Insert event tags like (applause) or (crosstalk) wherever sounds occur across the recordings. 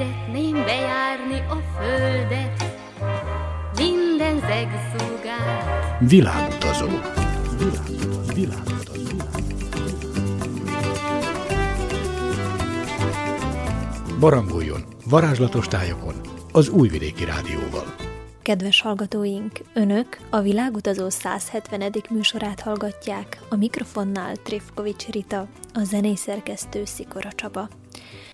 Szeretném bejárni a földet, minden zegszúgát. Világutazó. Világutazó. Világutazó. Barangoljon varázslatos tájokon az Újvidéki Rádióval. Kedves hallgatóink, Önök a Világutazó 170. műsorát hallgatják, a mikrofonnál Trifkovics Rita, a zenészerkesztő Szikora Csaba.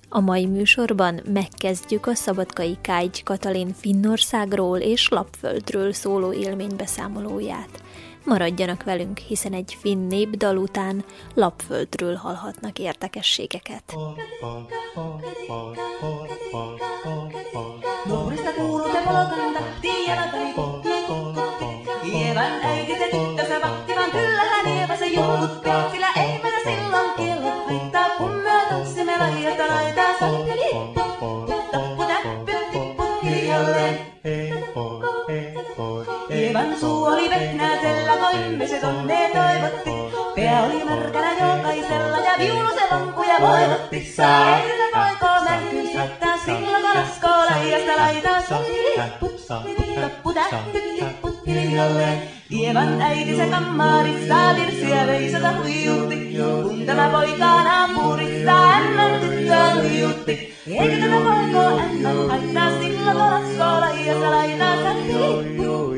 A mai műsorban megkezdjük a szabadkai Kájcs Katalin Finnországról és Lapföldről szóló élménybeszámolóját. Maradjanak velünk, hiszen egy finn népdal után Lapföldről hallhatnak érdekességeket. Nuorista kuuluu se polkanta, tiedätäni Ievän äiti se Ievä se ihmiset onneen toivotti. Pea oli märkänä jokaisella ja viulu se ja voivotti. Saa erillä poikoo männi, että sillä kalaskoo laidasta laitaan. Suli lipput, lippu, loppu tähti, lipput hiljalleen. Vievan äiti se kammarissa virsiä veisata huijutti. Kun tämä poikaan ampurissa hän tyttöä huijutti. Eikö tämä poikoo hän on haittaa silloin kalaskoo laidasta laitaan. Suli lipput,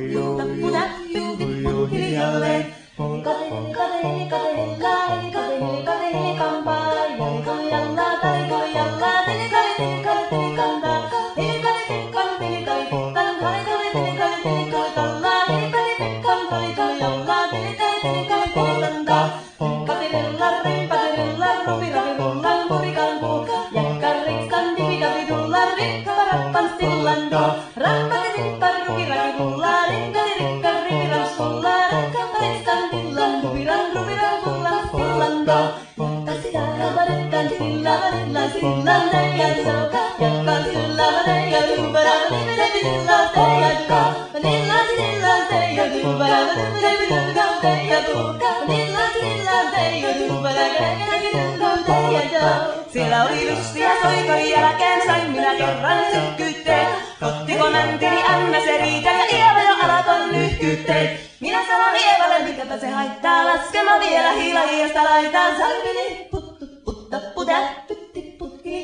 Siellä oli lystiä soikon jälkeen sain minä kerran sykkyytteen. Ottiko mäntini ämmä se riitä ja Ieva jo alaton nyhkytteen. Minä sanon Ievalle, mikäpä se haittaa laskema vielä hiilajasta laitaan. Salmini, puttu, putta, putä,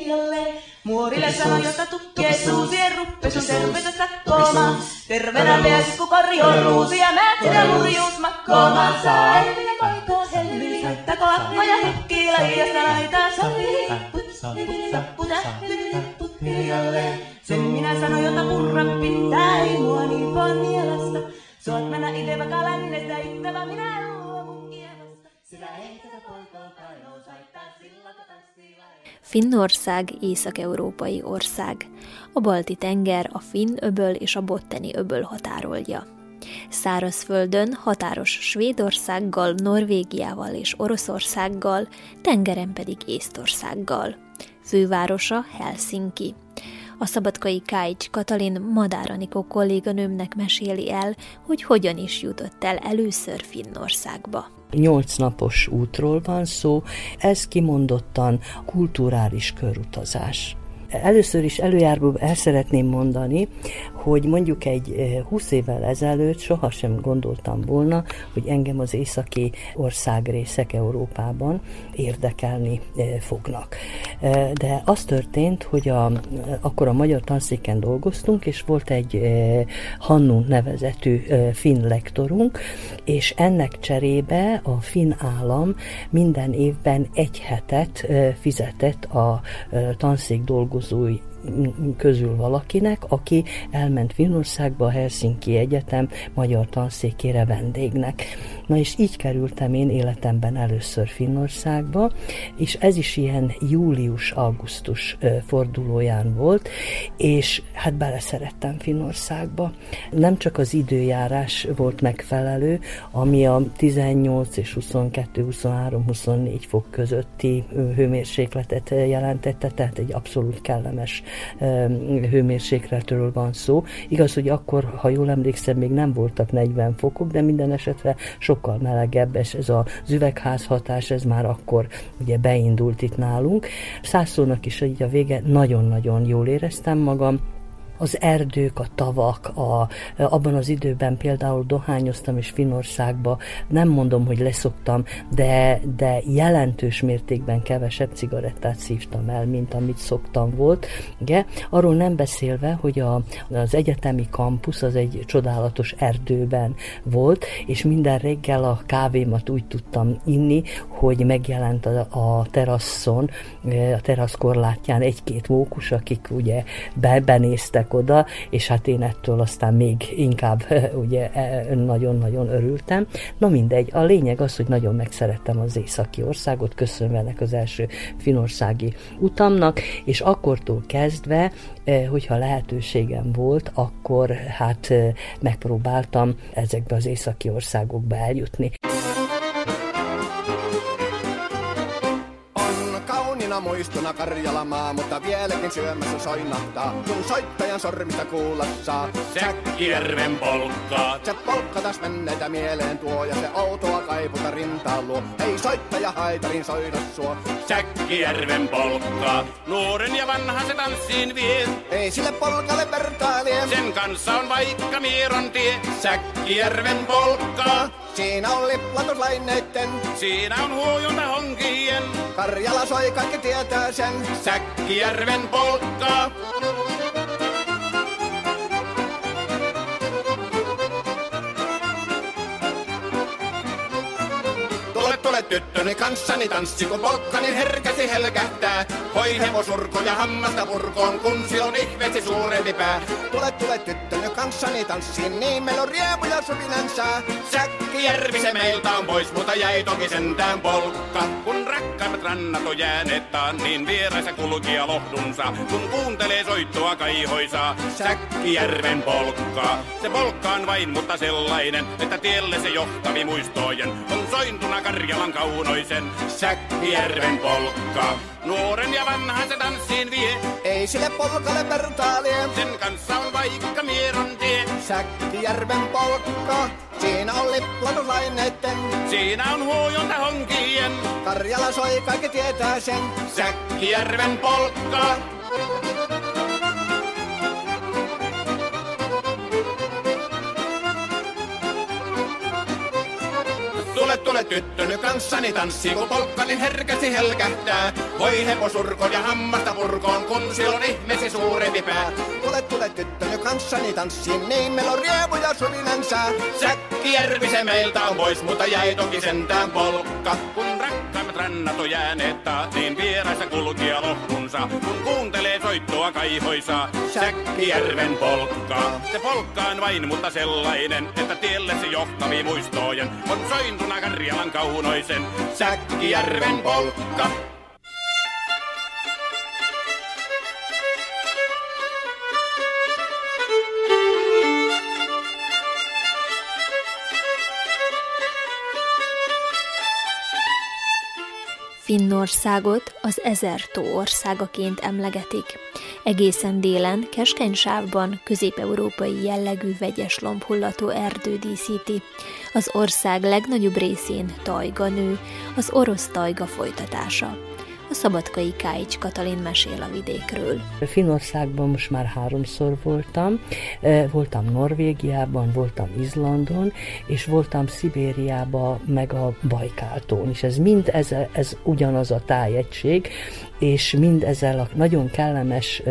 hiljalleen. Muorille sanoi, jota tukkie suusien ruppes sun terveitä sakkomaan. Terveenä pääsi kukori on ruusi ja mä sitä murjuus makkoma. Saa. Elvinen paikoo helmi, saittako akko ja hikki laijasta laitaa. Salli lipput. Sen minä sanoin, jota purran ei mua niin. Suot mennä itse vaikka lännestä, ittävä minä en Finnország észak-európai ország. A Balti-tenger, a Finn-öböl és a Botteni-öböl határolja. Szárazföldön határos Svédországgal, Norvégiával és Oroszországgal, tengeren pedig Észtországgal. Fővárosa Helsinki. A szabadkai Kájcs Katalin Madár Anikó kolléganőmnek meséli el, hogy hogyan is jutott el először Finnországba. Nyolc napos útról van szó, ez kimondottan kulturális körutazás. Először is előjárból el szeretném mondani, hogy mondjuk egy 20 évvel ezelőtt sohasem gondoltam volna, hogy engem az északi országrészek Európában érdekelni fognak. De az történt, hogy a, akkor a magyar tanszéken dolgoztunk, és volt egy Hannun nevezetű finn lektorunk, és ennek cserébe a finn állam minden évben egy hetet fizetett a tanszék 所以 közül valakinek, aki elment Finnországba, a Helsinki Egyetem magyar tanszékére vendégnek. Na és így kerültem én életemben először Finnországba, és ez is ilyen július-augusztus fordulóján volt, és hát beleszerettem Finnországba. Nem csak az időjárás volt megfelelő, ami a 18 és 22, 23, 24 fok közötti hőmérsékletet jelentette, tehát egy abszolút kellemes hőmérsékletről van szó. Igaz, hogy akkor, ha jól emlékszem, még nem voltak 40 fokok, de minden esetre sokkal melegebb, és ez az üvegházhatás, ez már akkor ugye beindult itt nálunk. Százszónak is így a vége, nagyon-nagyon jól éreztem magam, az erdők, a tavak, a, abban az időben például dohányoztam és Finországba, nem mondom, hogy leszoktam, de, de jelentős mértékben kevesebb cigarettát szívtam el, mint amit szoktam volt. Ugye? Arról nem beszélve, hogy a, az egyetemi kampusz az egy csodálatos erdőben volt, és minden reggel a kávémat úgy tudtam inni, hogy megjelent a, a terasszon, a terasz korlátján egy-két mókus, akik ugye benéztek jöttek oda, és hát én ettől aztán még inkább (laughs) ugye e, nagyon-nagyon örültem. Na mindegy, a lényeg az, hogy nagyon megszerettem az északi országot, köszönve ennek az első finországi utamnak, és akkortól kezdve, e, hogyha lehetőségem volt, akkor hát e, megpróbáltam ezekbe az északi országokba eljutni. Muistona Karjalamaa, mutta vieläkin syömässä soinahtaa. Kun soittajan sormista kuulla saa. Säkkijärven polkkaa. Se polkka taas menneitä mieleen tuo ja se outoa kaiputa rintaan luo. Ei soittaja haitarin soida suo. Säkkijärven polkkaa. Nuoren ja vanha se tanssiin vie. Ei sille polkalle vertailee. Sen kanssa on vaikka Mieron tie. Säkkijärven polkkaa. Siinä on liplatuslaineitten. Siinä on huojunta honkien. Karjala soi kaikki tietää sen. Säkkijärven polkkaa. Tyttöni kanssani tanssi, kun polkkani herkäsi helkähtää. Hoi hevosurko ja hammasta purkoon, kun silloin ihmeesi suurempi pää. Tule, tule tyttöni kanssani tanssiin, niin meillä on riemu ja sovinansa. Säkkijärvi se meiltä on pois, mutta jäi toki sentään polkka. Kun rakkaimmat rannat on jääneet taan, niin vieraisa kulkija lohdunsa. Kun kuuntelee soittoa kaihoisaa, Säkkijärven polkkaa. Se polkka on vain, mutta sellainen, että tielle se johtavi muistojen. On sointuna Karjalan aivan kaunoisen Säkkijärven polkka. Nuoren ja vanhan se tanssiin vie. Ei sille polkalle vertaalie. Sen kanssa on vaikka mieron tie. Säkkijärven polkka. Siinä on lipplatulaineitten. Siinä on huojonta honkien. Karjala soi, kaikki tietää sen. Säkkijärven polkka. Tule tyttöny kanssani tanssi, kun polkkani herkästi helkähtää. Voi heposurko ja hammasta purkoon, kun silloin ihmesi suurempi pää. Tule, tule tyttöny kanssani tanssi, niin meillä on riemu ja suvinansa. Säkkijärvi se meiltä on pois, mutta jäi toki sentään polkka. Kun rakkaimmat rannat on jääneet taa, niin vieraissa kulkija lohtunsa. Kun kuuntelee soittoa kaihoisa, Säkkijärven polkka. Se polkkaan vain, mutta sellainen, että tielle se johtavi muistojen on sointuna Karjala Karjalan kaunoisen Säkkijärven polkka. Finnországot az ezertó országaként emlegetik. Egészen délen, keskeny sávban közép-európai jellegű vegyes lombhullató erdő díszíti. Az ország legnagyobb részén tajga nő, az orosz tajga folytatása. Szabadkai Káics Katalin mesél a vidékről. Finországban most már háromszor voltam. Voltam Norvégiában, voltam Izlandon, és voltam Szibériában, meg a Bajkáltón. És ez mind ez, ez ugyanaz a tájegység, és mind ezzel a nagyon kellemes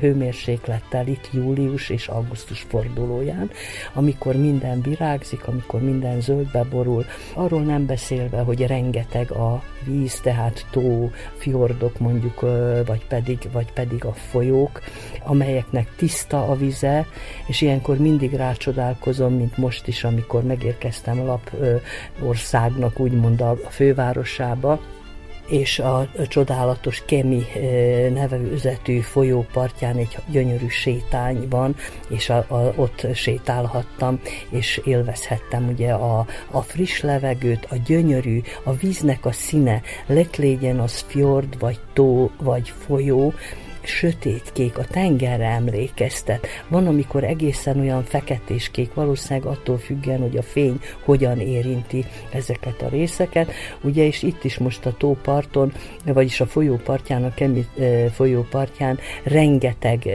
hőmérséklettel itt július és augusztus fordulóján, amikor minden virágzik, amikor minden zöldbe borul, arról nem beszélve, hogy rengeteg a víz, tehát tó, fjordok mondjuk, vagy pedig, vagy pedig a folyók, amelyeknek tiszta a vize, és ilyenkor mindig rácsodálkozom, mint most is, amikor megérkeztem Lap országnak, úgymond a fővárosába, és a csodálatos Kemi nevezetű folyó partján egy gyönyörű sétányban, és a, a, ott sétálhattam, és élvezhettem ugye a, a friss levegőt, a gyönyörű, a víznek a színe, lett az fjord, vagy tó, vagy folyó, sötétkék, a tengerre emlékeztet. Van, amikor egészen olyan feketés-kék, valószínűleg attól függően, hogy a fény hogyan érinti ezeket a részeket. Ugye, és itt is most a tóparton, vagyis a folyópartján, a Kemi folyópartján rengeteg,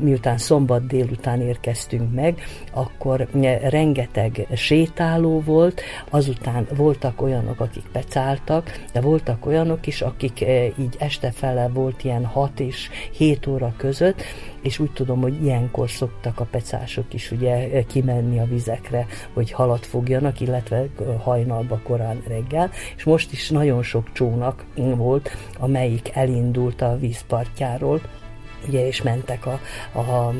miután szombat délután érkeztünk meg, akkor rengeteg sétáló volt, azután voltak olyanok, akik pecáltak, de voltak olyanok is, akik így este fele volt ilyen 6 és 7 óra között, és úgy tudom, hogy ilyenkor szoktak a pecások is ugye kimenni a vizekre, hogy halat fogjanak, illetve hajnalba korán reggel, és most is nagyon sok csónak volt, amelyik elindult a vízpartjáról, ugye, és mentek a, a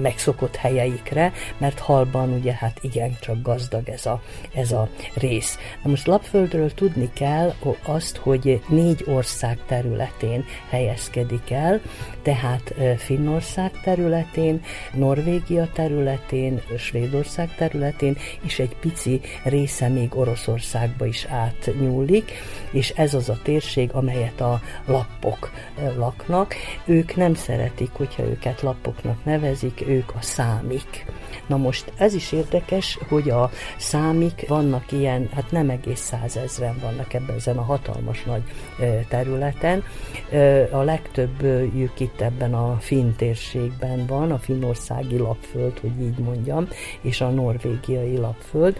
megszokott helyeikre, mert halban ugye hát igen, csak gazdag ez a, ez a rész. Na most Lapföldről tudni kell azt, hogy négy ország területén helyezkedik el, tehát Finnország területén, Norvégia területén, Svédország területén, és egy pici része még Oroszországba is átnyúlik, és ez az a térség, amelyet a lappok laknak. Ők nem szeretik, hogyha őket lappoknak nevezik, ők a számik. Na most ez is érdekes, hogy a számik vannak ilyen, hát nem egész százezren vannak ebben ezen a hatalmas nagy területen. A legtöbbjük itt ebben a finn térségben van, a finnországi lapföld, hogy így mondjam, és a norvégiai lapföld.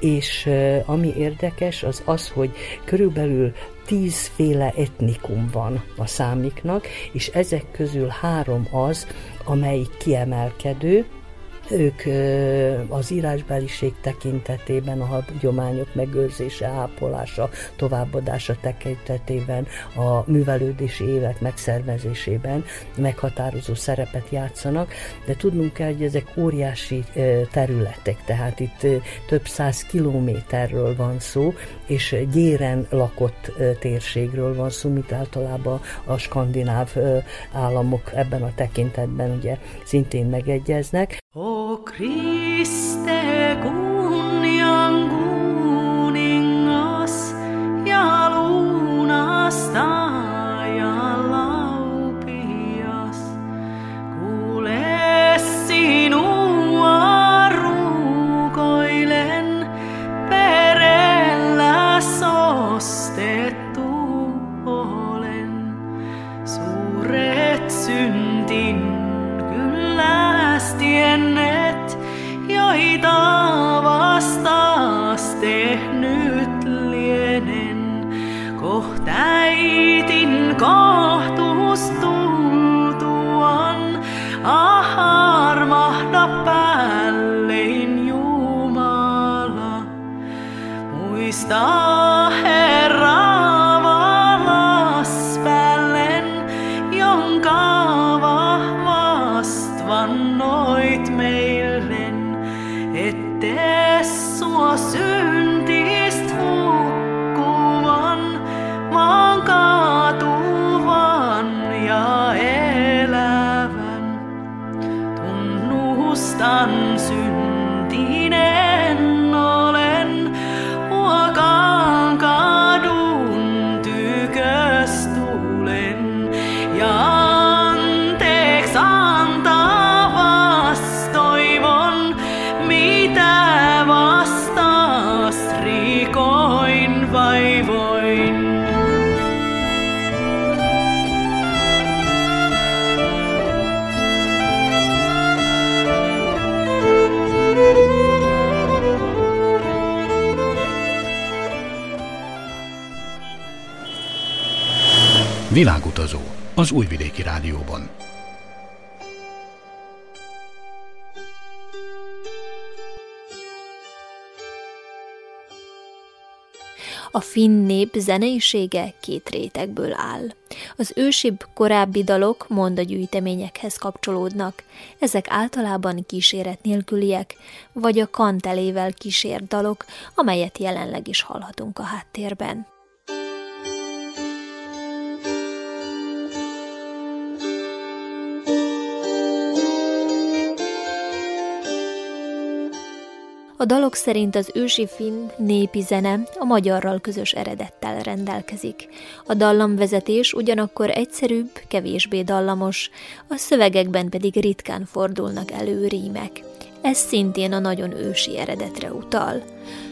És ami érdekes, az az, hogy körülbelül tízféle etnikum van a számiknak, és ezek közül három az, amelyik kiemelkedő, ők az írásbeliség tekintetében, a hagyományok megőrzése, ápolása, továbbadása tekintetében, a művelődési évek megszervezésében meghatározó szerepet játszanak, de tudnunk kell, hogy ezek óriási területek, tehát itt több száz kilométerről van szó, és gyéren lakott térségről van szó, mint általában a skandináv államok ebben a tekintetben ugye szintén megegyeznek. O Christe, az Újvidéki Rádióban. A finn nép zeneisége két rétegből áll. Az ősibb korábbi dalok mondagyűjteményekhez kapcsolódnak. Ezek általában kíséret nélküliek, vagy a kantelével kísért dalok, amelyet jelenleg is hallhatunk a háttérben. A dalok szerint az ősi finn népi zene a magyarral közös eredettel rendelkezik. A dallamvezetés ugyanakkor egyszerűbb, kevésbé dallamos, a szövegekben pedig ritkán fordulnak elő rímek. Ez szintén a nagyon ősi eredetre utal.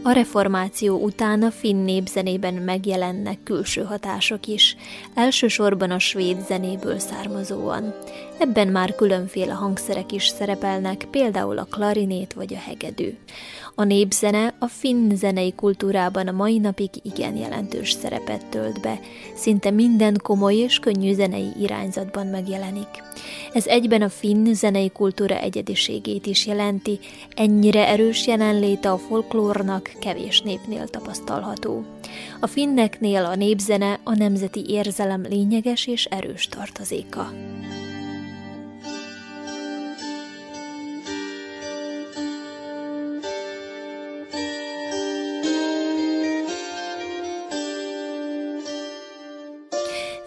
A reformáció után a finn népzenében megjelennek külső hatások is, elsősorban a svéd zenéből származóan. Ebben már különféle hangszerek is szerepelnek, például a klarinét vagy a hegedű. A népzene a finn zenei kultúrában a mai napig igen jelentős szerepet tölt be, szinte minden komoly és könnyű zenei irányzatban megjelenik. Ez egyben a finn zenei kultúra egyediségét is jelenti, ennyire erős jelenléte a folklórnak kevés népnél tapasztalható. A finneknél a népzene a nemzeti érzelem lényeges és erős tartozéka.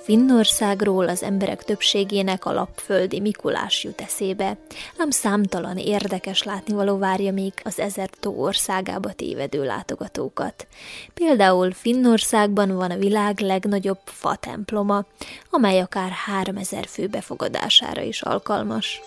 Finnországról az emberek többségének a lapföldi Mikulás jut eszébe, ám számtalan érdekes látnivaló várja még az ezer tó országába tévedő látogatókat. Például Finnországban van a világ legnagyobb fa temploma, amely akár 3000 fő befogadására is alkalmas.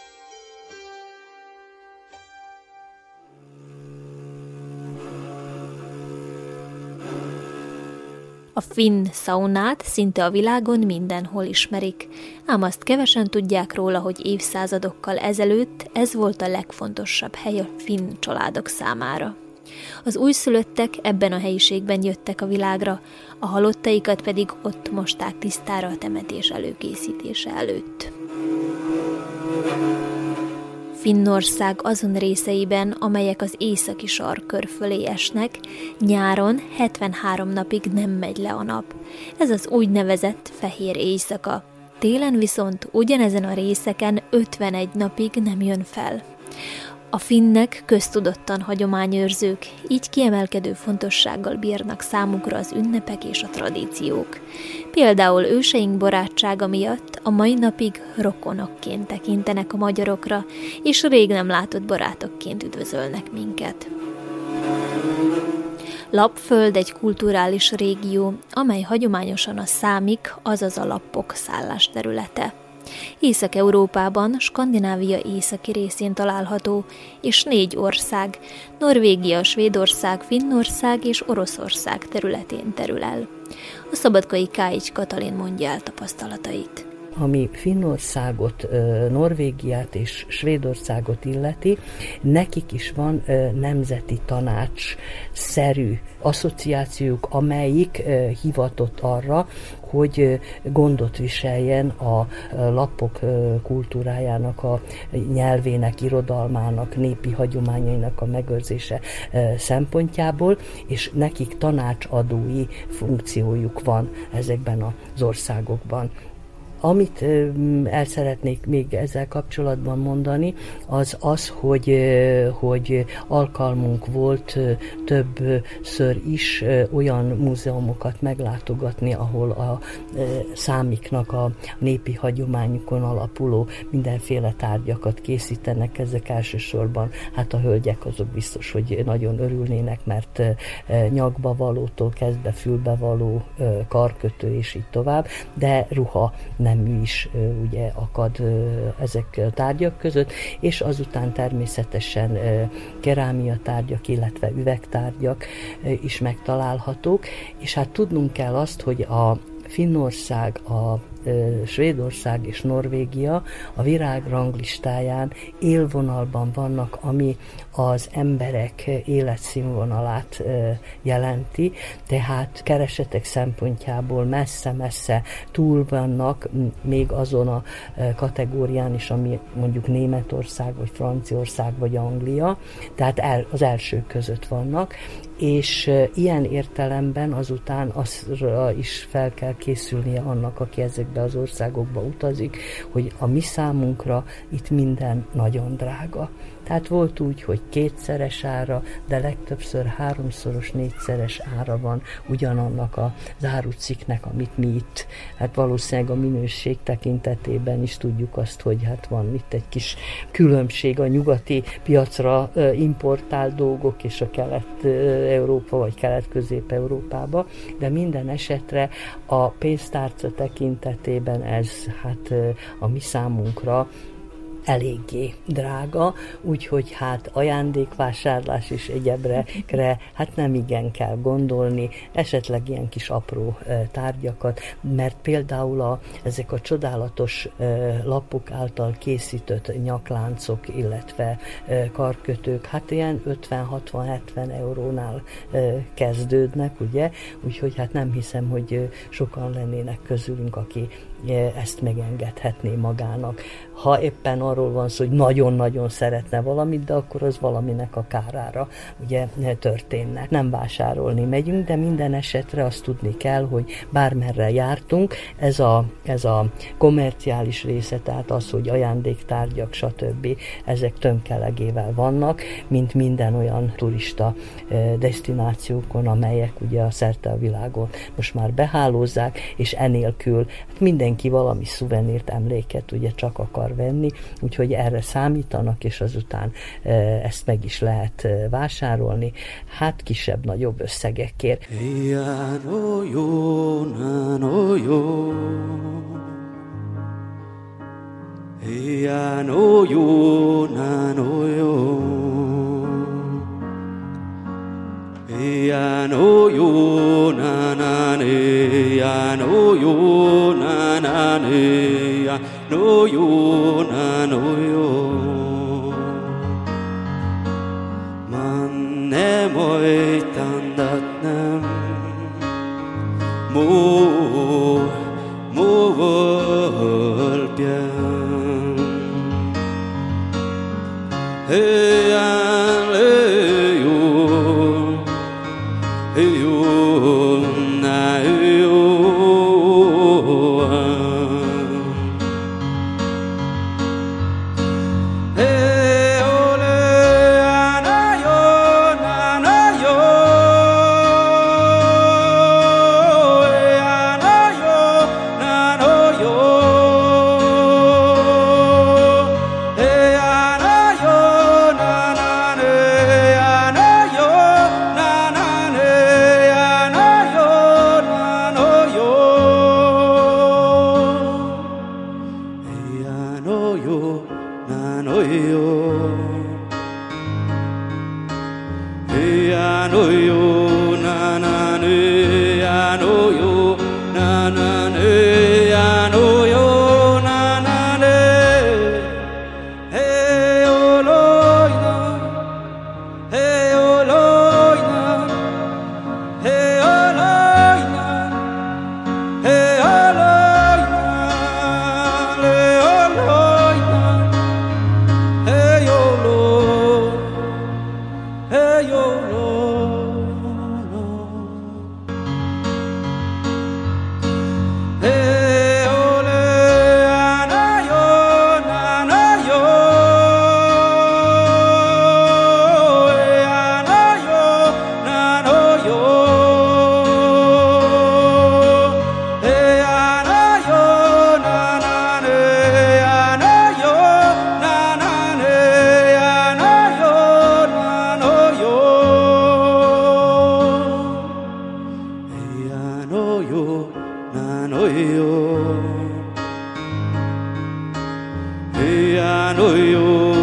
A finn szaunát szinte a világon mindenhol ismerik, ám azt kevesen tudják róla, hogy évszázadokkal ezelőtt ez volt a legfontosabb hely a finn családok számára. Az újszülöttek ebben a helyiségben jöttek a világra, a halottaikat pedig ott mosták tisztára a temetés előkészítése előtt. Finnország azon részeiben, amelyek az északi sarkör fölé esnek, nyáron 73 napig nem megy le a nap. Ez az úgynevezett fehér éjszaka. Télen viszont ugyanezen a részeken 51 napig nem jön fel. A finnek köztudottan hagyományőrzők, így kiemelkedő fontossággal bírnak számukra az ünnepek és a tradíciók. Például őseink barátsága miatt a mai napig rokonokként tekintenek a magyarokra, és rég nem látott barátokként üdvözölnek minket. Lapföld egy kulturális régió, amely hagyományosan a számik, azaz a lappok szállásterülete. Észak-Európában, Skandinávia északi részén található, és négy ország, Norvégia, Svédország, Finnország és Oroszország területén terül el. A szabadkai Káics Katalin mondja el tapasztalatait ami Finnországot, Norvégiát és Svédországot illeti, nekik is van nemzeti tanács szerű asszociációk, amelyik hivatott arra, hogy gondot viseljen a lapok kultúrájának, a nyelvének, irodalmának, népi hagyományainak a megőrzése szempontjából, és nekik tanácsadói funkciójuk van ezekben az országokban. Amit el szeretnék még ezzel kapcsolatban mondani, az az, hogy, hogy alkalmunk volt többször is olyan múzeumokat meglátogatni, ahol a számiknak a népi hagyományukon alapuló mindenféle tárgyakat készítenek. Ezek elsősorban, hát a hölgyek azok biztos, hogy nagyon örülnének, mert nyakba valótól kezdve fülbe való karkötő és így tovább, de ruha nemű is ugye akad ezek a tárgyak között, és azután természetesen kerámia tárgyak, illetve üvegtárgyak is megtalálhatók, és hát tudnunk kell azt, hogy a Finnország, a Svédország és Norvégia a virág ranglistáján élvonalban vannak, ami az emberek életszínvonalát jelenti, tehát keresetek szempontjából messze-messze túl vannak még azon a kategórián is, ami mondjuk Németország, vagy Franciaország, vagy Anglia, tehát el, az első között vannak, és ilyen értelemben azután azra is fel kell készülnie annak, aki ezekbe az országokba utazik, hogy a mi számunkra itt minden nagyon drága. Tehát volt úgy, hogy kétszeres ára, de legtöbbször háromszoros, négyszeres ára van ugyanannak a zárucikknek, amit mi itt, hát valószínűleg a minőség tekintetében is tudjuk azt, hogy hát van itt egy kis különbség a nyugati piacra importált dolgok és a kelet-európa vagy kelet-közép-európába, de minden esetre a pénztárca tekintetében ez hát a mi számunkra eléggé drága, úgyhogy hát ajándékvásárlás és egyebrekre hát nem igen kell gondolni, esetleg ilyen kis apró tárgyakat, mert például a, ezek a csodálatos lapok által készített nyakláncok, illetve karkötők, hát ilyen 50-60-70 eurónál kezdődnek, ugye, úgyhogy hát nem hiszem, hogy sokan lennének közülünk, aki ezt megengedhetné magának. Ha éppen arról van szó, hogy nagyon-nagyon szeretne valamit, de akkor az valaminek a kárára ugye történne. Nem vásárolni megyünk, de minden esetre azt tudni kell, hogy bármerre jártunk, ez a, ez a komerciális része, tehát az, hogy ajándéktárgyak, stb. ezek tömkelegével vannak, mint minden olyan turista destinációkon, amelyek ugye a szerte a világon most már behálózzák, és enélkül hát minden mindenki valami szuvenírt, emléket ugye csak akar venni, úgyhogy erre számítanak, és azután e, ezt meg is lehet e, vásárolni, hát kisebb-nagyobb összegekért. Ya no yo na na ne ya no yo na na ne ya no yo na no yo man ne moi tandat nam mo mo volpian hey Noyo, Hey anoyo.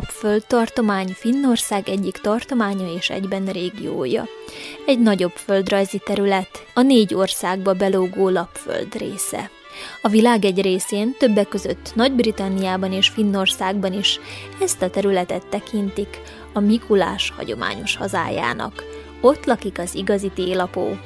Lapföld tartomány Finnország egyik tartománya és egyben régiója. Egy nagyobb földrajzi terület, a négy országba belógó Lapföld része. A világ egy részén, többek között Nagy-Britanniában és Finnországban is ezt a területet tekintik a Mikulás hagyományos hazájának. Ott lakik az igazi télapó.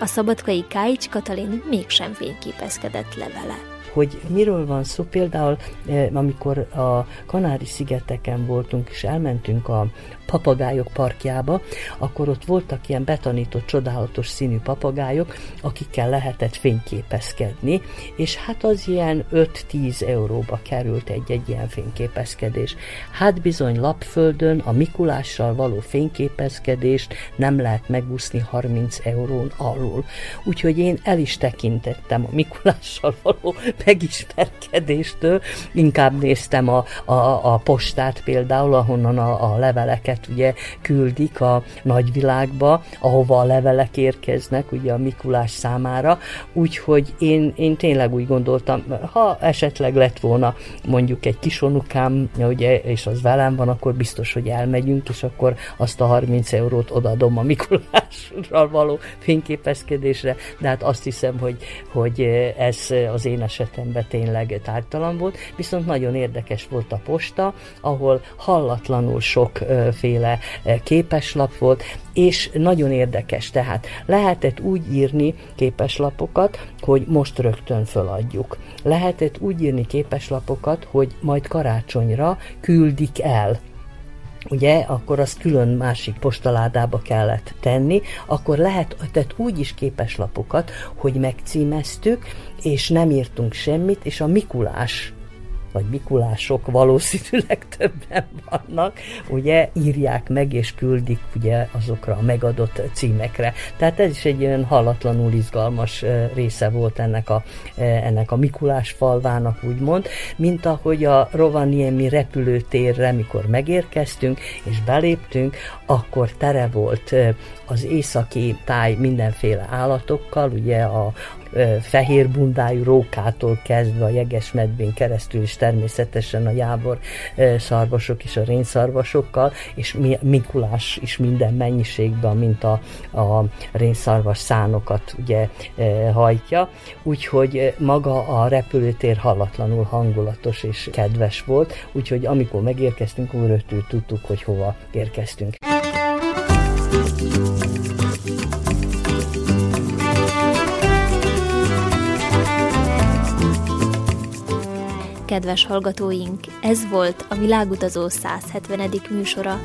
A szabadkai Káics Katalin mégsem fényképezkedett le vele hogy miről van szó. Például, eh, amikor a Kanári-szigeteken voltunk, és elmentünk a papagájok parkjába, akkor ott voltak ilyen betanított, csodálatos színű papagájok, akikkel lehetett fényképezkedni, és hát az ilyen 5-10 euróba került egy-egy ilyen fényképezkedés. Hát bizony Lapföldön a Mikulással való fényképezkedést nem lehet megúszni 30 eurón alul. Úgyhogy én el is tekintettem a Mikulással való megismerkedéstől, inkább néztem a, a, a postát például, ahonnan a, a leveleket ugye küldik a nagyvilágba, ahova a levelek érkeznek ugye a Mikulás számára, úgyhogy én, én tényleg úgy gondoltam, ha esetleg lett volna mondjuk egy kisonukám, ugye, és az velem van, akkor biztos, hogy elmegyünk, és akkor azt a 30 eurót odadom a Mikulásra való fényképezkedésre, de hát azt hiszem, hogy, hogy ez az én esetemben tényleg tártalan volt, viszont nagyon érdekes volt a posta, ahol hallatlanul sok féle eh, képeslap volt, és nagyon érdekes, tehát lehetett úgy írni képeslapokat, hogy most rögtön föladjuk. Lehetett úgy írni képeslapokat, hogy majd karácsonyra küldik el ugye, akkor azt külön másik postaládába kellett tenni, akkor lehet, tehát úgy is képeslapokat, hogy megcímeztük, és nem írtunk semmit, és a Mikulás vagy Mikulások valószínűleg (laughs) többen vannak, ugye írják meg és küldik ugye azokra a megadott címekre. Tehát ez is egy olyan hallatlanul izgalmas része volt ennek a, ennek a Mikulás falvának úgymond, mint ahogy a Rovaniemi repülőtérre, mikor megérkeztünk és beléptünk, akkor tere volt az északi táj mindenféle állatokkal, ugye a, fehér bundájú rókától kezdve a jeges medvén keresztül is természetesen a jábor szarvasok és a rénszarvasokkal, és Mikulás is minden mennyiségben, mint a, a rénszarvas szánokat ugye hajtja, úgyhogy maga a repülőtér hallatlanul hangulatos és kedves volt, úgyhogy amikor megérkeztünk, úgy tudtuk, hogy hova érkeztünk. Kedves hallgatóink, ez volt a Világutazó 170. műsora.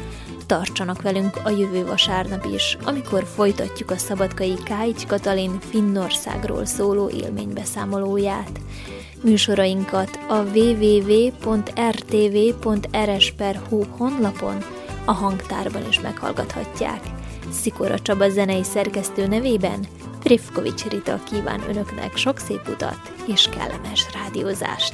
Tartsanak velünk a jövő vasárnap is, amikor folytatjuk a szabadkai Káics Katalin Finnországról szóló élménybeszámolóját. Műsorainkat a www.rtv.rs.hu honlapon, a hangtárban is meghallgathatják. Szikora Csaba zenei szerkesztő nevében Privkovics Rita kíván önöknek sok szép utat és kellemes rádiózást.